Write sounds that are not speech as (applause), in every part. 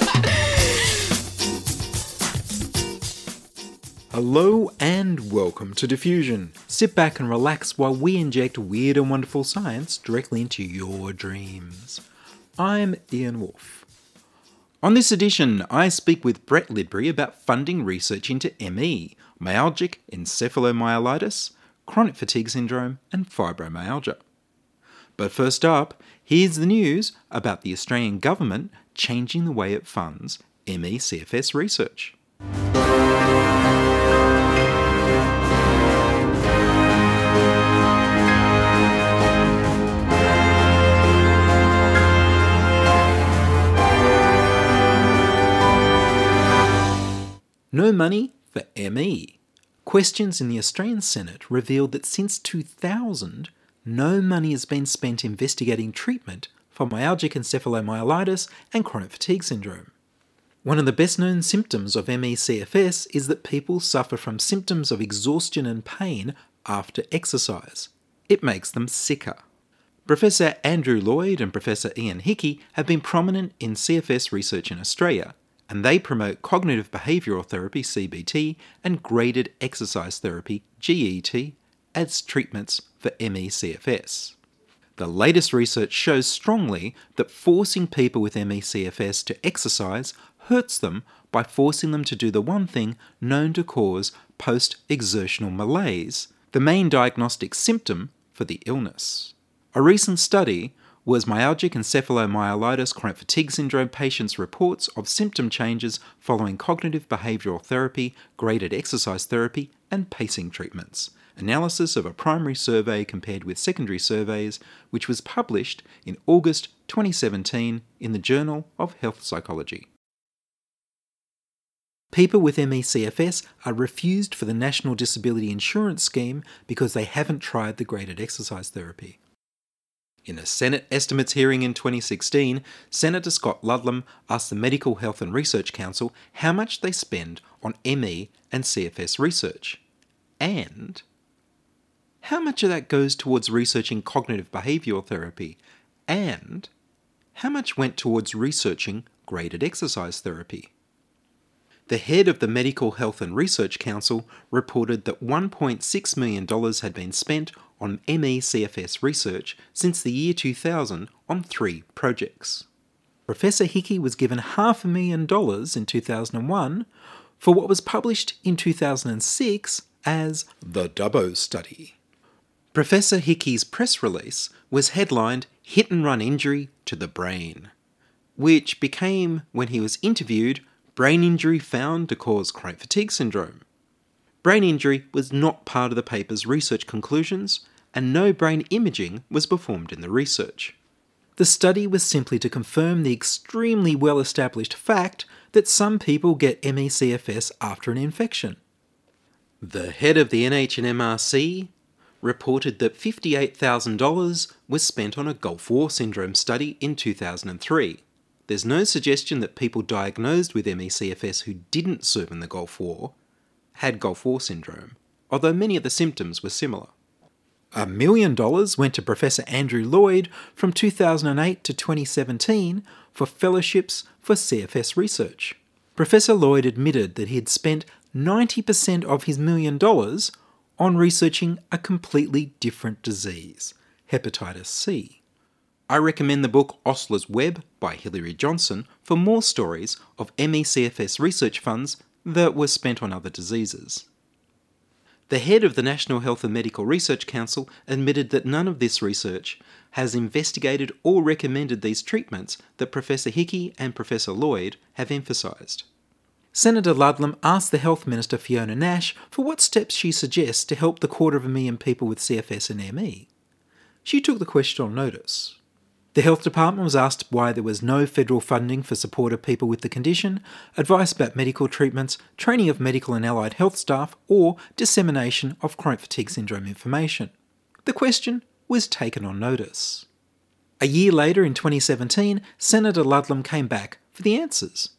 (laughs) Hello and welcome to Diffusion. Sit back and relax while we inject weird and wonderful science directly into your dreams. I'm Ian Wolfe. On this edition, I speak with Brett Lidbury about funding research into ME, myalgic encephalomyelitis, chronic fatigue syndrome, and fibromyalgia. But first up, here's the news about the Australian government changing the way it funds ME CFS research. No money for ME. Questions in the Australian Senate revealed that since 2000, no money has been spent investigating treatment for myalgic encephalomyelitis and chronic fatigue syndrome. One of the best known symptoms of ME/CFS is that people suffer from symptoms of exhaustion and pain after exercise. It makes them sicker. Professor Andrew Lloyd and Professor Ian Hickey have been prominent in CFS research in Australia, and they promote cognitive behavioural therapy CBT and graded exercise therapy GET as treatments for ME/CFS. The latest research shows strongly that forcing people with ME/CFS to exercise hurts them by forcing them to do the one thing known to cause post exertional malaise, the main diagnostic symptom for the illness. A recent study was myalgic encephalomyelitis chronic fatigue syndrome patients' reports of symptom changes following cognitive behavioural therapy, graded exercise therapy, and pacing treatments. Analysis of a primary survey compared with secondary surveys, which was published in August 2017 in the Journal of Health Psychology. People with ME/CFS are refused for the National Disability Insurance Scheme because they haven't tried the graded exercise therapy. In a Senate estimates hearing in 2016, Senator Scott Ludlam asked the Medical Health and Research Council how much they spend on ME and CFS research. And how much of that goes towards researching cognitive behavioural therapy? And how much went towards researching graded exercise therapy? The head of the Medical Health and Research Council reported that $1.6 million had been spent on ME CFS research since the year 2000 on three projects. Professor Hickey was given half a million dollars in 2001 for what was published in 2006 as the Dubbo Study. Professor Hickey's press release was headlined Hit and Run Injury to the Brain, which became, when he was interviewed, brain injury found to cause chronic fatigue syndrome. Brain injury was not part of the paper's research conclusions, and no brain imaging was performed in the research. The study was simply to confirm the extremely well established fact that some people get ME/CFS after an infection. The head of the NHMRC reported that $58,000 was spent on a Gulf War syndrome study in 2003. There's no suggestion that people diagnosed with ME/CFS who didn't serve in the Gulf War had Gulf War syndrome, although many of the symptoms were similar. A million dollars went to Professor Andrew Lloyd from 2008 to 2017 for fellowships for CFS research. Professor Lloyd admitted that he had spent 90% of his million dollars on researching a completely different disease, hepatitis C. I recommend the book Osler's Web by Hillary Johnson for more stories of ME/CFS research funds that were spent on other diseases. The head of the National Health and Medical Research Council admitted that none of this research has investigated or recommended these treatments that Professor Hickey and Professor Lloyd have emphasised. Senator Ludlam asked the Health Minister Fiona Nash for what steps she suggests to help the quarter of a million people with CFS and ME. She took the question on notice. The Health Department was asked why there was no federal funding for support of people with the condition, advice about medical treatments, training of medical and allied health staff, or dissemination of chronic fatigue syndrome information. the question was taken on notice. A year later, in 2017, Senator Ludlam came back for the answers.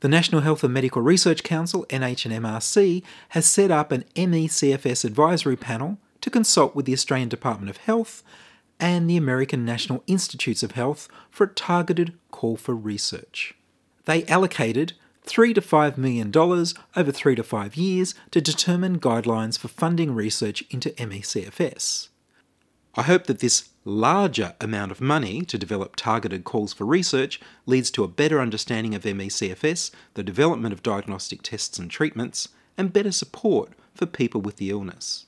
The National Health and Medical Research Council, NHMRC, has set up an ME/CFS advisory panel to consult with the Australian Department of Health and the American National Institutes of Health for a targeted call for research. They allocated three to five million dollars over three to five years to determine guidelines for funding research into ME/CFS. I hope that this larger amount of money to develop targeted calls for research leads to a better understanding of ME/CFS, the development of diagnostic tests and treatments, and better support for people with the illness.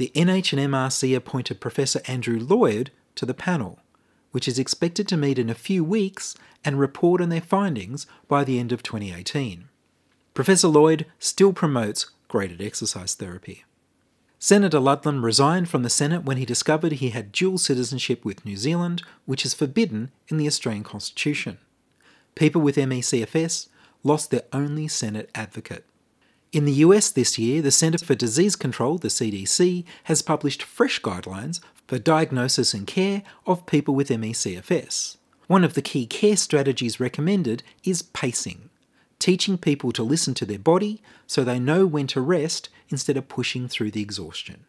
The NHMRC appointed Professor Andrew Lloyd to the panel, which is expected to meet in a few weeks and report on their findings by the end of 2018. Professor Lloyd still promotes graded exercise therapy. Senator Ludlam resigned from the Senate when he discovered he had dual citizenship with New Zealand, which is forbidden in the Australian Constitution. People with ME/CFS lost their only Senate advocate. In the US this year, the Centre for Disease Control, the CDC, has published fresh guidelines for diagnosis and care of people with ME/CFS. One of the key care strategies recommended is pacing, teaching people to listen to their body so they know when to rest instead of pushing through the exhaustion.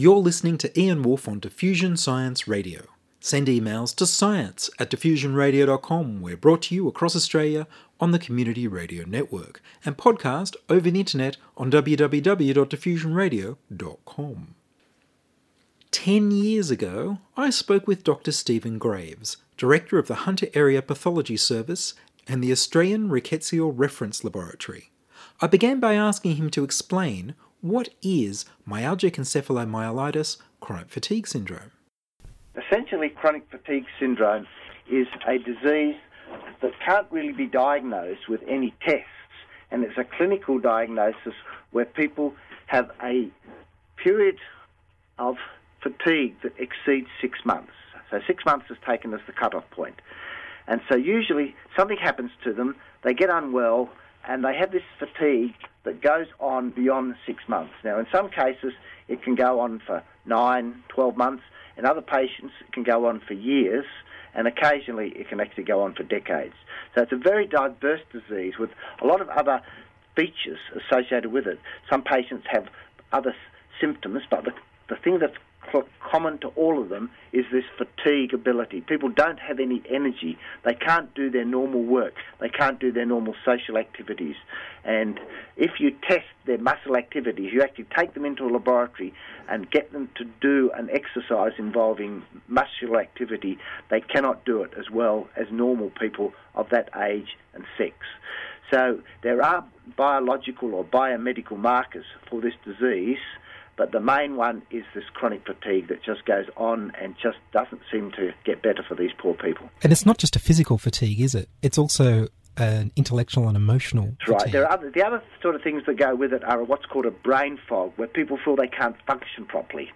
You're listening to Ian Wolfe on Diffusion Science Radio. Send emails to science at diffusionradio.com. We're brought to you across Australia on the Community Radio Network and podcast over the internet on www.diffusionradio.com. Ten years ago, I spoke with Dr. Stephen Graves, Director of the Hunter Area Pathology Service and the Australian Rickettsial Reference Laboratory. I began by asking him to explain what is myalgic encephalomyelitis chronic fatigue syndrome. Essentially, chronic fatigue syndrome is a disease that can't really be diagnosed with any tests, and it's a clinical diagnosis where people have a period of fatigue that exceeds six months. So, six months is taken as the cutoff point. And so, usually, something happens to them, they get unwell, and they have this fatigue that goes on beyond six months. Now, in some cases, it can go on for nine, 12 months. In other patients, it can go on for years, and occasionally it can actually go on for decades. So it's a very diverse disease with a lot of other features associated with it. Some patients have other symptoms, but the, the thing that's common to all of them is this fatiguability. People don't have any energy. They can't do their normal work. They can't do their normal social activities. And if you test their muscle activities, you actually take them into a laboratory and get them to do an exercise involving muscular activity, they cannot do it as well as normal people of that age and sex. So there are biological or biomedical markers for this disease but the main one is this chronic fatigue that just goes on and just doesn't seem to get better for these poor people. And it's not just a physical fatigue, is it? It's also an intellectual and emotional. That's right. There are other, the other sort of things that go with it are what's called a brain fog, where people feel they can't function properly.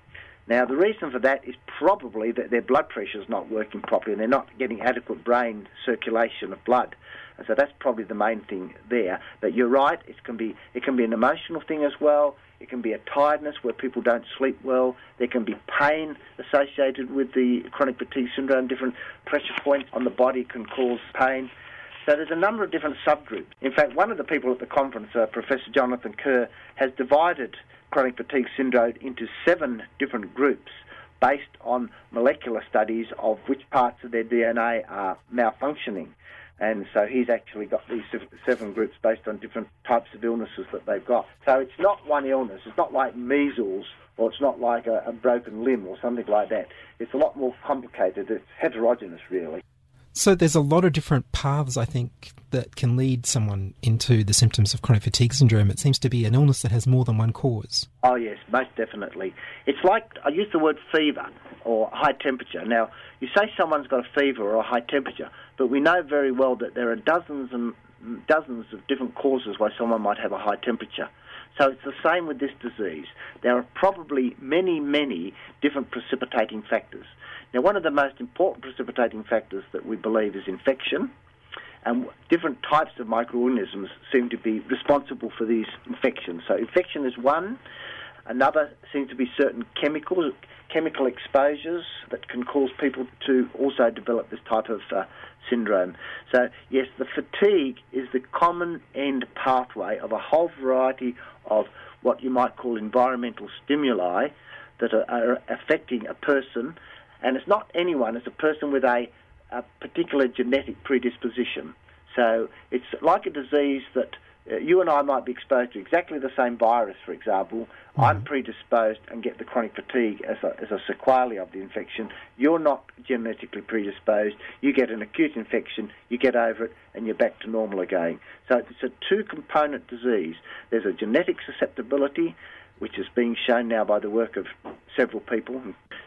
Now, the reason for that is probably that their blood pressure is not working properly and they're not getting adequate brain circulation of blood. And so that's probably the main thing there. But you're right, it can be it can be an emotional thing as well. It can be a tiredness where people don't sleep well. There can be pain associated with the chronic fatigue syndrome. Different pressure points on the body can cause pain. So there's a number of different subgroups. In fact, one of the people at the conference, uh, Professor Jonathan Kerr, has divided chronic fatigue syndrome into seven different groups based on molecular studies of which parts of their DNA are malfunctioning. And so he's actually got these seven groups based on different types of illnesses that they've got. So it's not one illness. It's not like measles or it's not like a, a broken limb or something like that. It's a lot more complicated. It's heterogeneous, really. So there's a lot of different paths, I think, that can lead someone into the symptoms of chronic fatigue syndrome. It seems to be an illness that has more than one cause. Oh, yes, most definitely. It's like, I use the word fever or high temperature. Now, you say someone's got a fever or a high temperature, but we know very well that there are dozens and dozens of different causes why someone might have a high temperature. So it's the same with this disease. There are probably many, many different precipitating factors. Now, one of the most important precipitating factors that we believe is infection, and different types of microorganisms seem to be responsible for these infections. So, infection is one. Another seems to be certain chemicals, chemical exposures that can cause people to also develop this type of uh, syndrome. So, yes, the fatigue is the common end pathway of a whole variety of what you might call environmental stimuli that are, are affecting a person. And it's not anyone, it's a person with a, a particular genetic predisposition. So it's like a disease that Uh, you and I might be exposed to exactly the same virus, for example. Mm-hmm. I'm predisposed and get the chronic fatigue as a, as a sequelae of the infection. You're not genetically predisposed. You get an acute infection, you get over it, and you're back to normal again. So it's a two component disease. There's a genetic susceptibility, which is being shown now by the work of several people.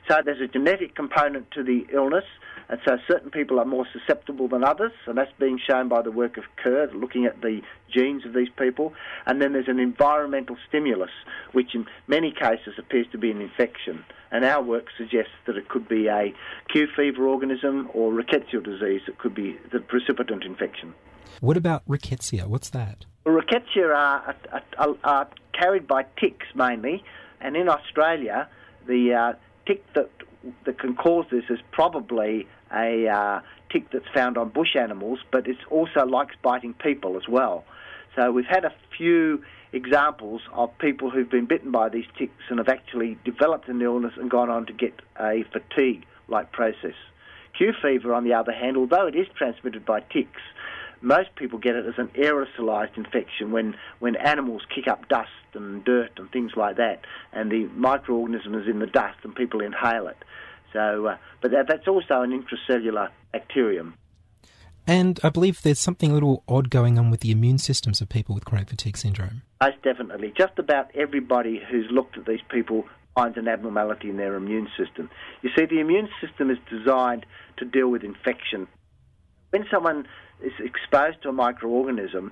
So there's a genetic component to the illness, and so certain people are more susceptible than others, and that's being shown by the work of Kerr, looking at the genes of these people. And then there's an environmental stimulus, which in many cases appears to be an infection. And our work suggests that it could be a Q fever organism or rickettsial disease that could be the precipitant infection. What about rickettsia? What's that? Well, rickettsia are, are, are, carried by ticks mainly, and in Australia, the uh, tick that that can cause this is probably a uh, tick that's found on bush animals, but it also likes biting people as well. So we've had a few examples of people who've been bitten by these ticks and have actually developed an illness and gone on to get a fatigue-like process. Q fever, on the other hand, although it is transmitted by ticks, most people get it as an aerosolized infection when, when animals kick up dust and dirt and things like that, and the microorganism is in the dust and people inhale it. So, uh, but that, that's also an intracellular bacterium. And I believe there's something a little odd going on with the immune systems of people with chronic fatigue syndrome. Most definitely. Just about everybody who's looked at these people finds an abnormality in their immune system. You see, the immune system is designed to deal with infection. When someone is exposed to a microorganism,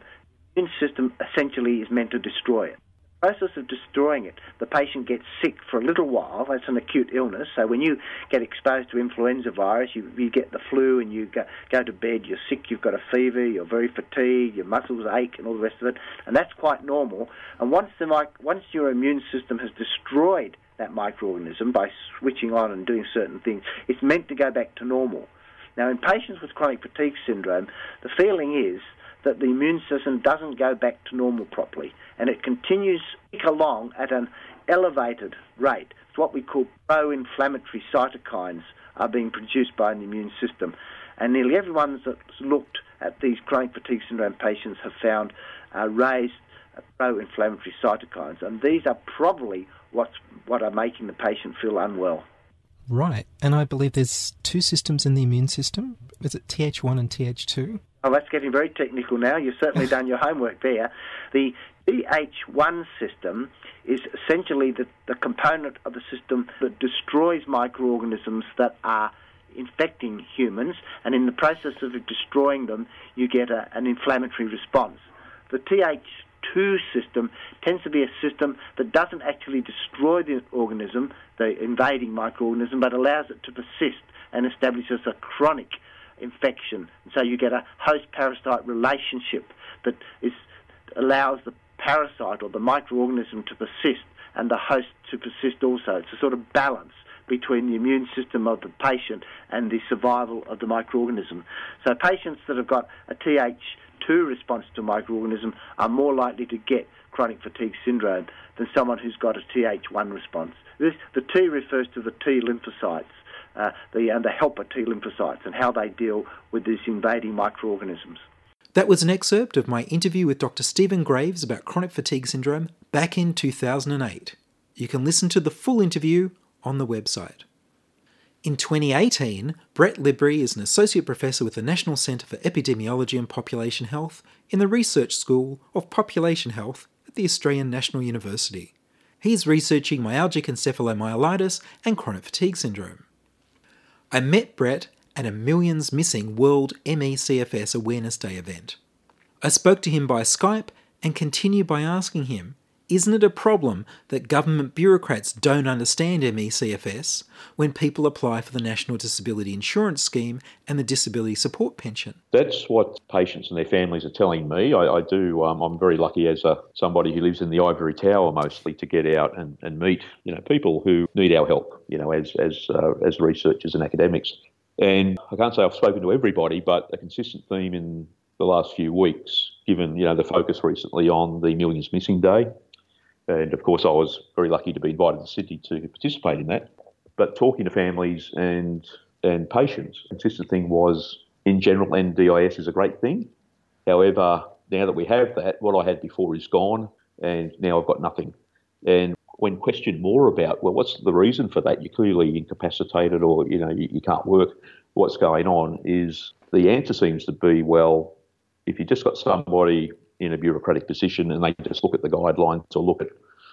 the immune system essentially is meant to destroy it. Process of destroying it, the patient gets sick for a little while. That's an acute illness. So when you get exposed to influenza virus, you, you get the flu and you go, go to bed, you're sick, you've got a fever, you're very fatigued, your muscles ache, and all the rest of it. And that's quite normal. And once the once your immune system has destroyed that microorganism by switching on and doing certain things, it's meant to go back to normal. Now, in patients with chronic fatigue syndrome, the feeling is that the immune system doesn't go back to normal properly, and it continues along at an elevated rate. It's what we call pro-inflammatory cytokines are being produced by an immune system, and nearly everyone that's looked at these chronic fatigue syndrome patients have found uh, raised uh, pro-inflammatory cytokines, and these are probably what's what are making the patient feel unwell. Right, and I believe there's two systems in the immune system. Is it Th1 and Th2? Oh, that's getting very technical now. You've certainly done your homework there. The Th1 system is essentially the, the component of the system that destroys microorganisms that are infecting humans, and in the process of destroying them, you get a, an inflammatory response. The Th2 system tends to be a system that doesn't actually destroy the organism, the invading microorganism, but allows it to persist and establishes a chronic infection. And so you get a host parasite relationship that is, allows the parasite or the microorganism to persist and the host to persist also. It's a sort of balance between the immune system of the patient and the survival of the microorganism. So patients that have got a Th2 response to microorganism are more likely to get chronic fatigue syndrome than someone who's got a Th1 response. This, the T refers to the T lymphocytes uh, the, and the helper T lymphocytes and how they deal with these invading microorganisms. That was an excerpt of my interview with Dr. Stephen Graves about chronic fatigue syndrome back in 2008. You can listen to the full interview on the website. In 2018, Brett Lidbury is an associate professor with the National Centre for Epidemiology and Population Health in the Research School of Population Health at the Australian National University. He's researching myalgic encephalomyelitis and chronic fatigue syndrome. I met Brett at a Millions Missing World MECFS Awareness Day event. I spoke to him by Skype and continue by asking him isn't it a problem that government bureaucrats don't understand ME/CFS when people apply for the National Disability Insurance Scheme and the Disability Support Pension? That's what patients and their families are telling me. I, I do. Um, I'm very lucky as a, somebody who lives in the ivory tower mostly to get out and, and meet you know people who need our help. You know, as as uh, as researchers and academics. And I can't say I've spoken to everybody, but a consistent theme in the last few weeks, given you know the focus recently on the Millions Missing Day and of course, I was very lucky to be invited to Sydney to participate in that. But talking to families and and patients, the consistent thing was, in general, NDIS is a great thing. However, now that we have that, what I had before is gone, and now I've got nothing. And when questioned more about, well, what's the reason for that? You're clearly incapacitated, or you know, you, you can't work. What's going on? Is the answer seems to be, well, if you just got somebody in a bureaucratic position and they just look at the guidelines or look at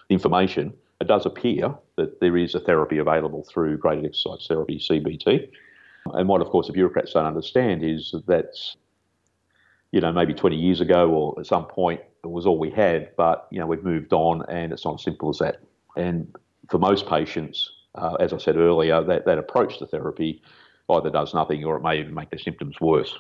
information, it does appear that there is a therapy available through graded exercise therapy, CBT. And what, of course, the bureaucrats don't understand is that, you know, maybe 20 years ago or at some point it was all we had, but, you know, we've moved on and it's not as simple as that. And for most patients, uh, as I said earlier, that, that approach to therapy either does nothing or it may even make their symptoms worse.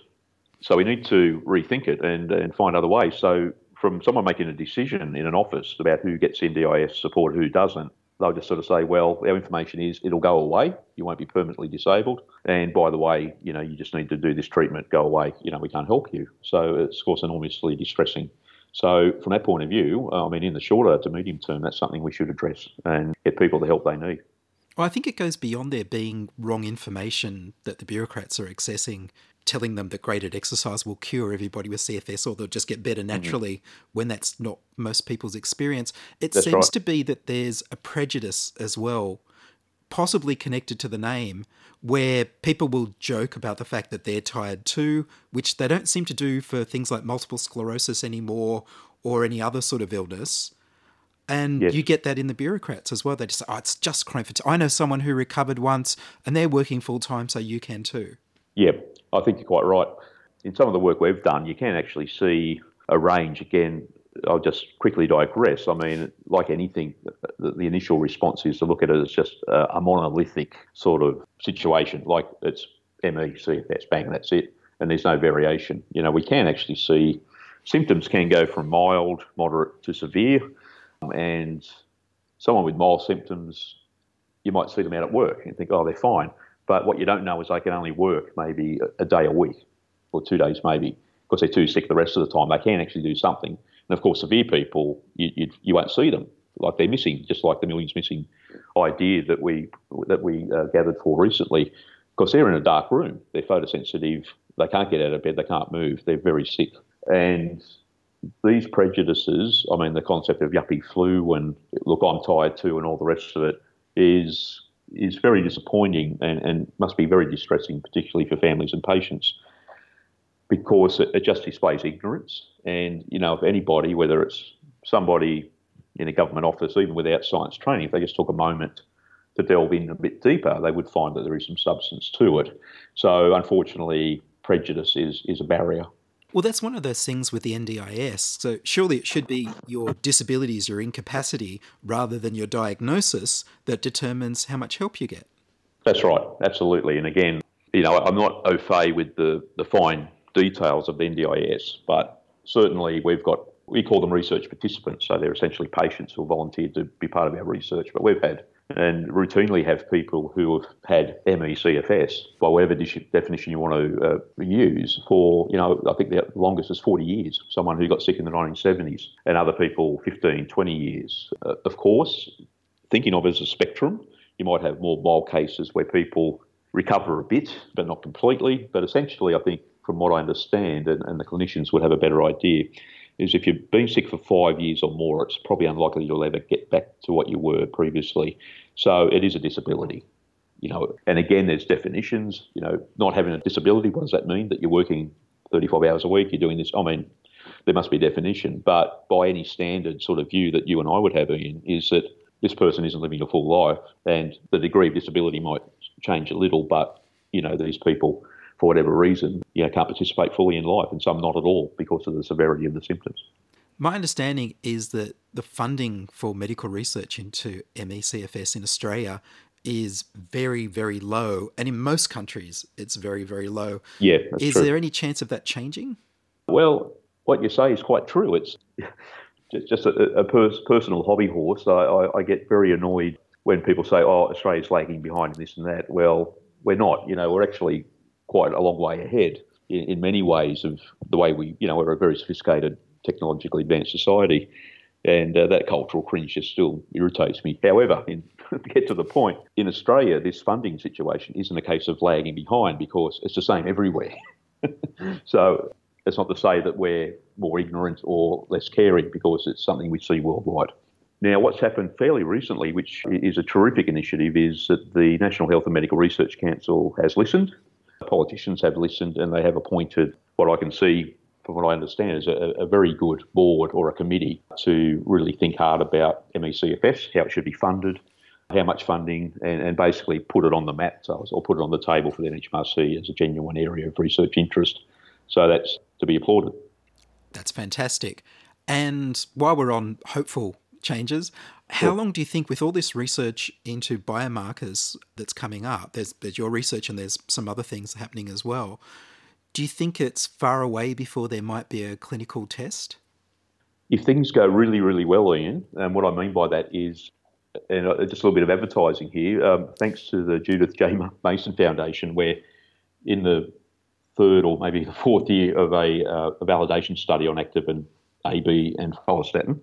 So we need to rethink it and, and find other ways. So from someone making a decision in an office about who gets NDIS support, who doesn't, they'll just sort of say, well, our information is it'll go away. You won't be permanently disabled. And by the way, you know, you just need to do this treatment, go away. You know, we can't help you. So it's, of course, enormously distressing. So from that point of view, I mean, in the shorter to medium term, that's something we should address and get people the help they need. Well, I think it goes beyond there being wrong information that the bureaucrats are accessing telling them that graded exercise will cure everybody with CFS or they'll just get better mm-hmm. naturally mm-hmm. when that's not most people's experience. It that's seems right. to be that there's a prejudice as well, possibly connected to the name, where people will joke about the fact that they're tired too, which they don't seem to do for things like multiple sclerosis anymore or any other sort of illness. And yes. you get that in the bureaucrats as well. They just say, oh, it's just chronic fatigue. I know someone who recovered once and they're working full time, so you can too. Yeah, I think you're quite right. In some of the work we've done, you can actually see a range. Again, I'll just quickly digress. I mean, like anything, the, the initial response is to look at it as just a, a monolithic sort of situation, like it's ME, that's bang, that's it, and there's no variation. You know, we can actually see symptoms can go from mild, moderate to severe, and someone with mild symptoms, you might see them out at work and think, oh, they're fine. But what you don't know is they can only work maybe a, day a week or two days maybe because they're too sick the rest of the time. They can actually do something. And of course, severe people, you, you, you won't see them. Like they're missing, just like the millions missing idea that we that we uh, gathered for recently, because they're in a dark room. They're photosensitive. They can't get out of bed. They can't move. They're very sick. And these prejudices, I mean, the concept of yuppie flu and look, I'm tired too, and all the rest of it, is is very disappointing and, and must be very distressing, particularly for families and patients, because it, it just displays ignorance. And, you know, if anybody, whether it's somebody in a government office, even without science training, if they just took a moment to delve in a bit deeper, they would find that there is some substance to it. So, unfortunately, prejudice is, is a barrier. Well, that's one of those things with the NDIS. So surely it should be your disabilities, your incapacity, rather than your diagnosis that determines how much help you get. That's right, absolutely. And again, you know, I'm not au fait with the, the fine details of the NDIS, but certainly we've got, we call them research participants. So they're essentially patients who volunteered to be part of our research. But we've had and routinely have people who have had ME/CFS, by whatever definition you want to uh, use, for, you know, I think the longest is 40 years, someone who got sick in the 1970s, and other people 15, 20 years. Uh, of course, thinking of it as a spectrum, you might have more mild cases where people recover a bit, but not completely. But essentially, I think, from what I understand, and, and the clinicians would have a better idea, is if you've been sick for five years or more, it's probably unlikely you'll ever get back to what you were previously. So it is a disability. You know, and again, there's definitions. You know, not having a disability, what does that mean? That you're working 35 hours a week, you're doing this. I mean, there must be a definition, but by any standard sort of view that you and I would have, Ian, is that this person isn't living a full life, and the degree of disability might change a little, but you know, these people for whatever reason, you know, can't participate fully in life, and some not at all because of the severity of the symptoms. My understanding is that the funding for medical research into ME/CFS in Australia is very, very low, and in most countries, it's very, very low. Yeah, is true. there any chance of that changing? Well, what you say is quite true. It's just, just a, a pers- personal hobby horse. I, I, I get very annoyed when people say, "Oh, Australia's lagging behind in this and that." Well, we're not. You know, we're actually quite a long way ahead in, in many ways of the way we, you know, we're a very sophisticated, technologically advanced society, and uh, that cultural cringe just still irritates me. However, in, (laughs) to get to the point, in Australia, this funding situation isn't a case of lagging behind because it's the same everywhere. (laughs) so it's not to say that we're more ignorant or less caring because it's something we see worldwide. Now, what's happened fairly recently, which is a terrific initiative, is that the National Health and Medical Research Council has listened. Politicians have listened and they have appointed what I can see, from what I understand, is a, a very good board or a committee to really think hard about MECFS, how it should be funded, how much funding, and, and basically put it on the map so, or put it on the table for the NHMRC as a genuine area of research interest. So that's to be applauded. That's fantastic. And while we're on hopeful changes, how long do you think, with all this research into biomarkers that's coming up, there's, there's your research and there's some other things happening as well, do you think it's far away before there might be a clinical test? If things go really, really well, Ian, and what I mean by that is, and uh, just a little bit of advertising here, um, thanks to the Judith J. Mason Foundation, where in the third or maybe the fourth year of a, uh, a validation study on activin AB and follistatin.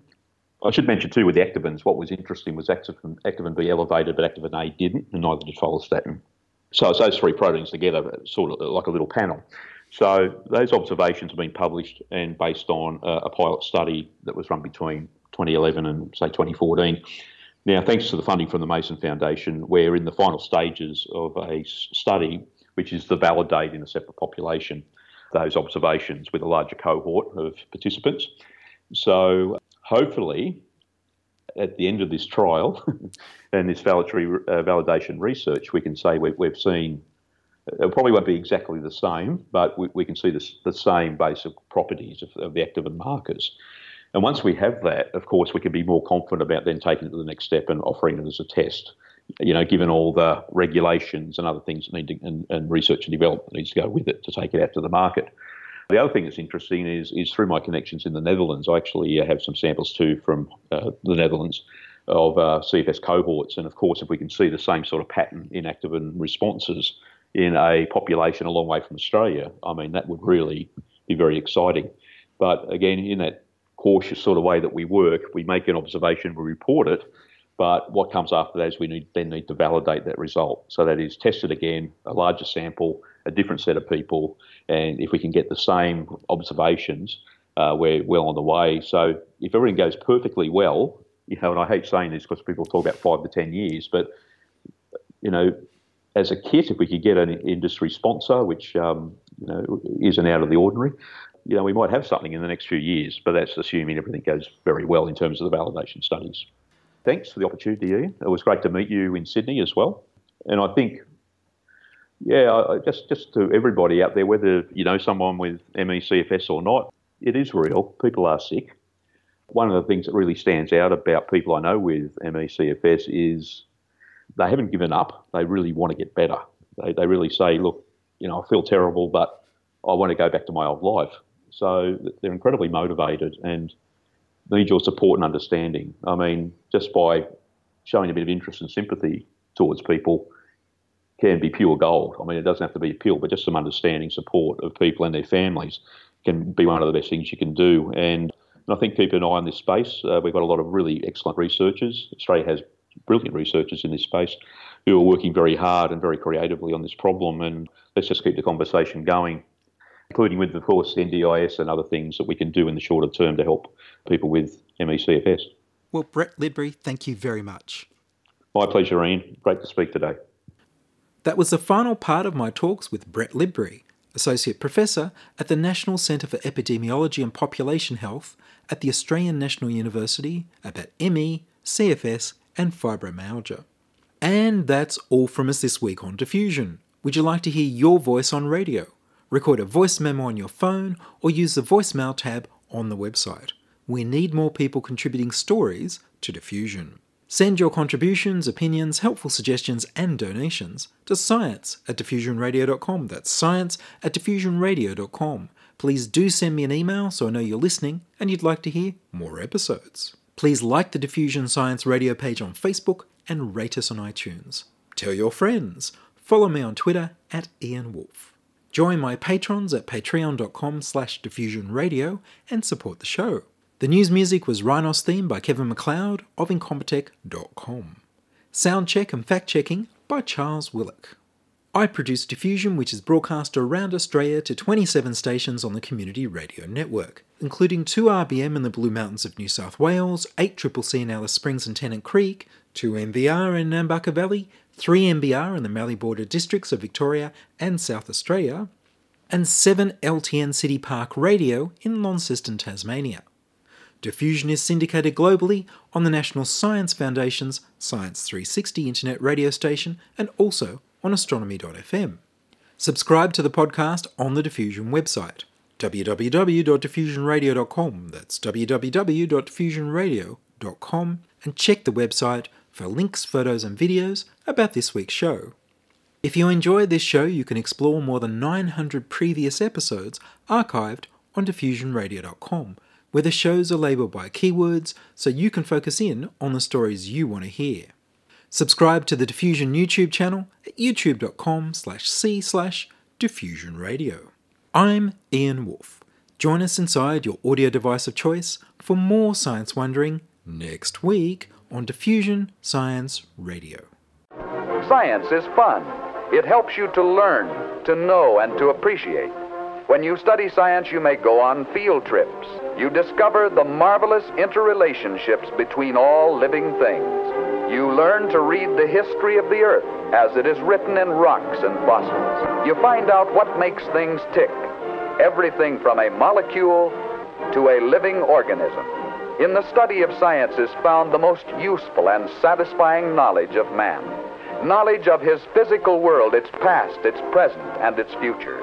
I should mention too with the activins, what was interesting was activin, activin B elevated, but activin A didn't, and neither did follistatin. So it's those three proteins together, sort of like a little panel. So those observations have been published and based on a, pilot study that was run between 2011 and say 2014. Now, thanks to the funding from the Mason Foundation, we're in the final stages of a study which is to validate in a separate population those observations with a larger cohort of participants. So hopefully, at the end of this trial (laughs) and this validatory uh, validation research, we can say we've, we've seen. It probably won't be exactly the same, but we, we can see this, the same basic properties of, of the activin markers. And once we have that, of course, we can be more confident about then taking it to the next step and offering it as a test you know, given all the regulations and other things that need to, and, and research and development needs to go with it to take it out to the market. The other thing that's interesting is, is through my connections in the Netherlands, I actually have some samples too from uh, the Netherlands of uh, CFS cohorts. And of course, if we can see the same sort of pattern in activin responses in a population a long way from Australia, I mean, that would really be very exciting. But again, in that cautious sort of way that we work, we make an observation, we report it, but what comes after that is we need, then need to validate that result. So that is tested again, a larger sample, a different set of people, and if we can get the same observations, uh, we're well on the way. So if everything goes perfectly well, you know, and I hate saying this because people talk about five to ten years, but you know, as a kit, if we could get an industry sponsor, which um, you know isn't out of the ordinary, you know, we might have something in the next few years. But that's assuming everything goes very well in terms of the validation studies thanks for the opportunity, Ian. It was great to meet you in Sydney as well. And I think, yeah, just just to everybody out there, whether you know someone with ME/CFS or not, it is real. People are sick. One of the things that really stands out about people I know with ME/CFS is they haven't given up. They really want to get better. They, they really say, look, you know, I feel terrible, but I want to go back to my old life. So they're incredibly motivated and need your support and understanding. I mean, just by showing a bit of interest and sympathy towards people can be pure gold. I mean, it doesn't have to be a pill, but just some understanding, support of people and their families can be one of the best things you can do. And, and I think keep an eye on this space. Uh, we've got a lot of really excellent researchers. Australia has brilliant researchers in this space who are working very hard and very creatively on this problem. And let's just keep the conversation going including with, of course, NDIS and other things that we can do in the shorter term to help people with ME/CFS. Well, Brett Lidbury, thank you very much. My pleasure, Ian. Great to speak today. That was the final part of my talks with Brett Lidbury, Associate Professor at the National Centre for Epidemiology and Population Health at the Australian National University about ME, CFS, and fibromyalgia. And that's all from us this week on Diffusion. Would you like to hear your voice on radio? Record a voice memo on your phone or use the voicemail tab on the website. We need more people contributing stories to Diffusion. Send your contributions, opinions, helpful suggestions, and donations to science at diffusionradio.com. That's science at diffusionradio.com. Please do send me an email so I know you're listening and you'd like to hear more episodes. Please like the Diffusion Science Radio page on Facebook and rate us on iTunes. Tell your friends. Follow me on Twitter at Ian Wolfe. Join my patrons at patreon.com slash diffusionradio and support the show. The news music was Rhinos theme by Kevin MacLeod of Incompetech.com. Sound check and fact checking by Charles Willock. I produce Diffusion, which is broadcast around Australia to 27 stations on the Community Radio Network, including 2 RBM in the Blue Mountains of New South Wales, 8 Triple C in Alice Springs and Tennant Creek, 2 NVR in Nambucca Valley, 3 MBR in the Mallee Border districts of Victoria and South Australia, and 7 LTN City Park Radio in Launceston, Tasmania. Diffusion is syndicated globally on the National Science Foundation's Science 360 internet radio station and also on astronomy.fm. Subscribe to the podcast on the Diffusion website www.diffusionradio.com. That's www.diffusionradio.com and check the website for links, photos, and videos about this week's show. If you enjoy this show, you can explore more than 900 previous episodes archived on diffusionradio.com, where the shows are labeled by keywords so you can focus in on the stories you want to hear. Subscribe to the Diffusion YouTube channel at youtube.com slash c slash diffusionradio. I'm Ian Wolfe. Join us inside your audio device of choice for more science wondering next week on Diffusion Science Radio. Science is fun. It helps you to learn, to know, and to appreciate. When you study science, you may go on field trips. You discover the marvelous interrelationships between all living things. You learn to read the history of the Earth as it is written in rocks and fossils. You find out what makes things tick, everything from a molecule to a living organism. In the study of science is found the most useful and satisfying knowledge of man. Knowledge of his physical world, its past, its present, and its future.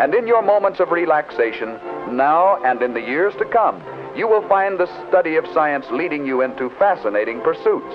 And in your moments of relaxation, now and in the years to come, you will find the study of science leading you into fascinating pursuits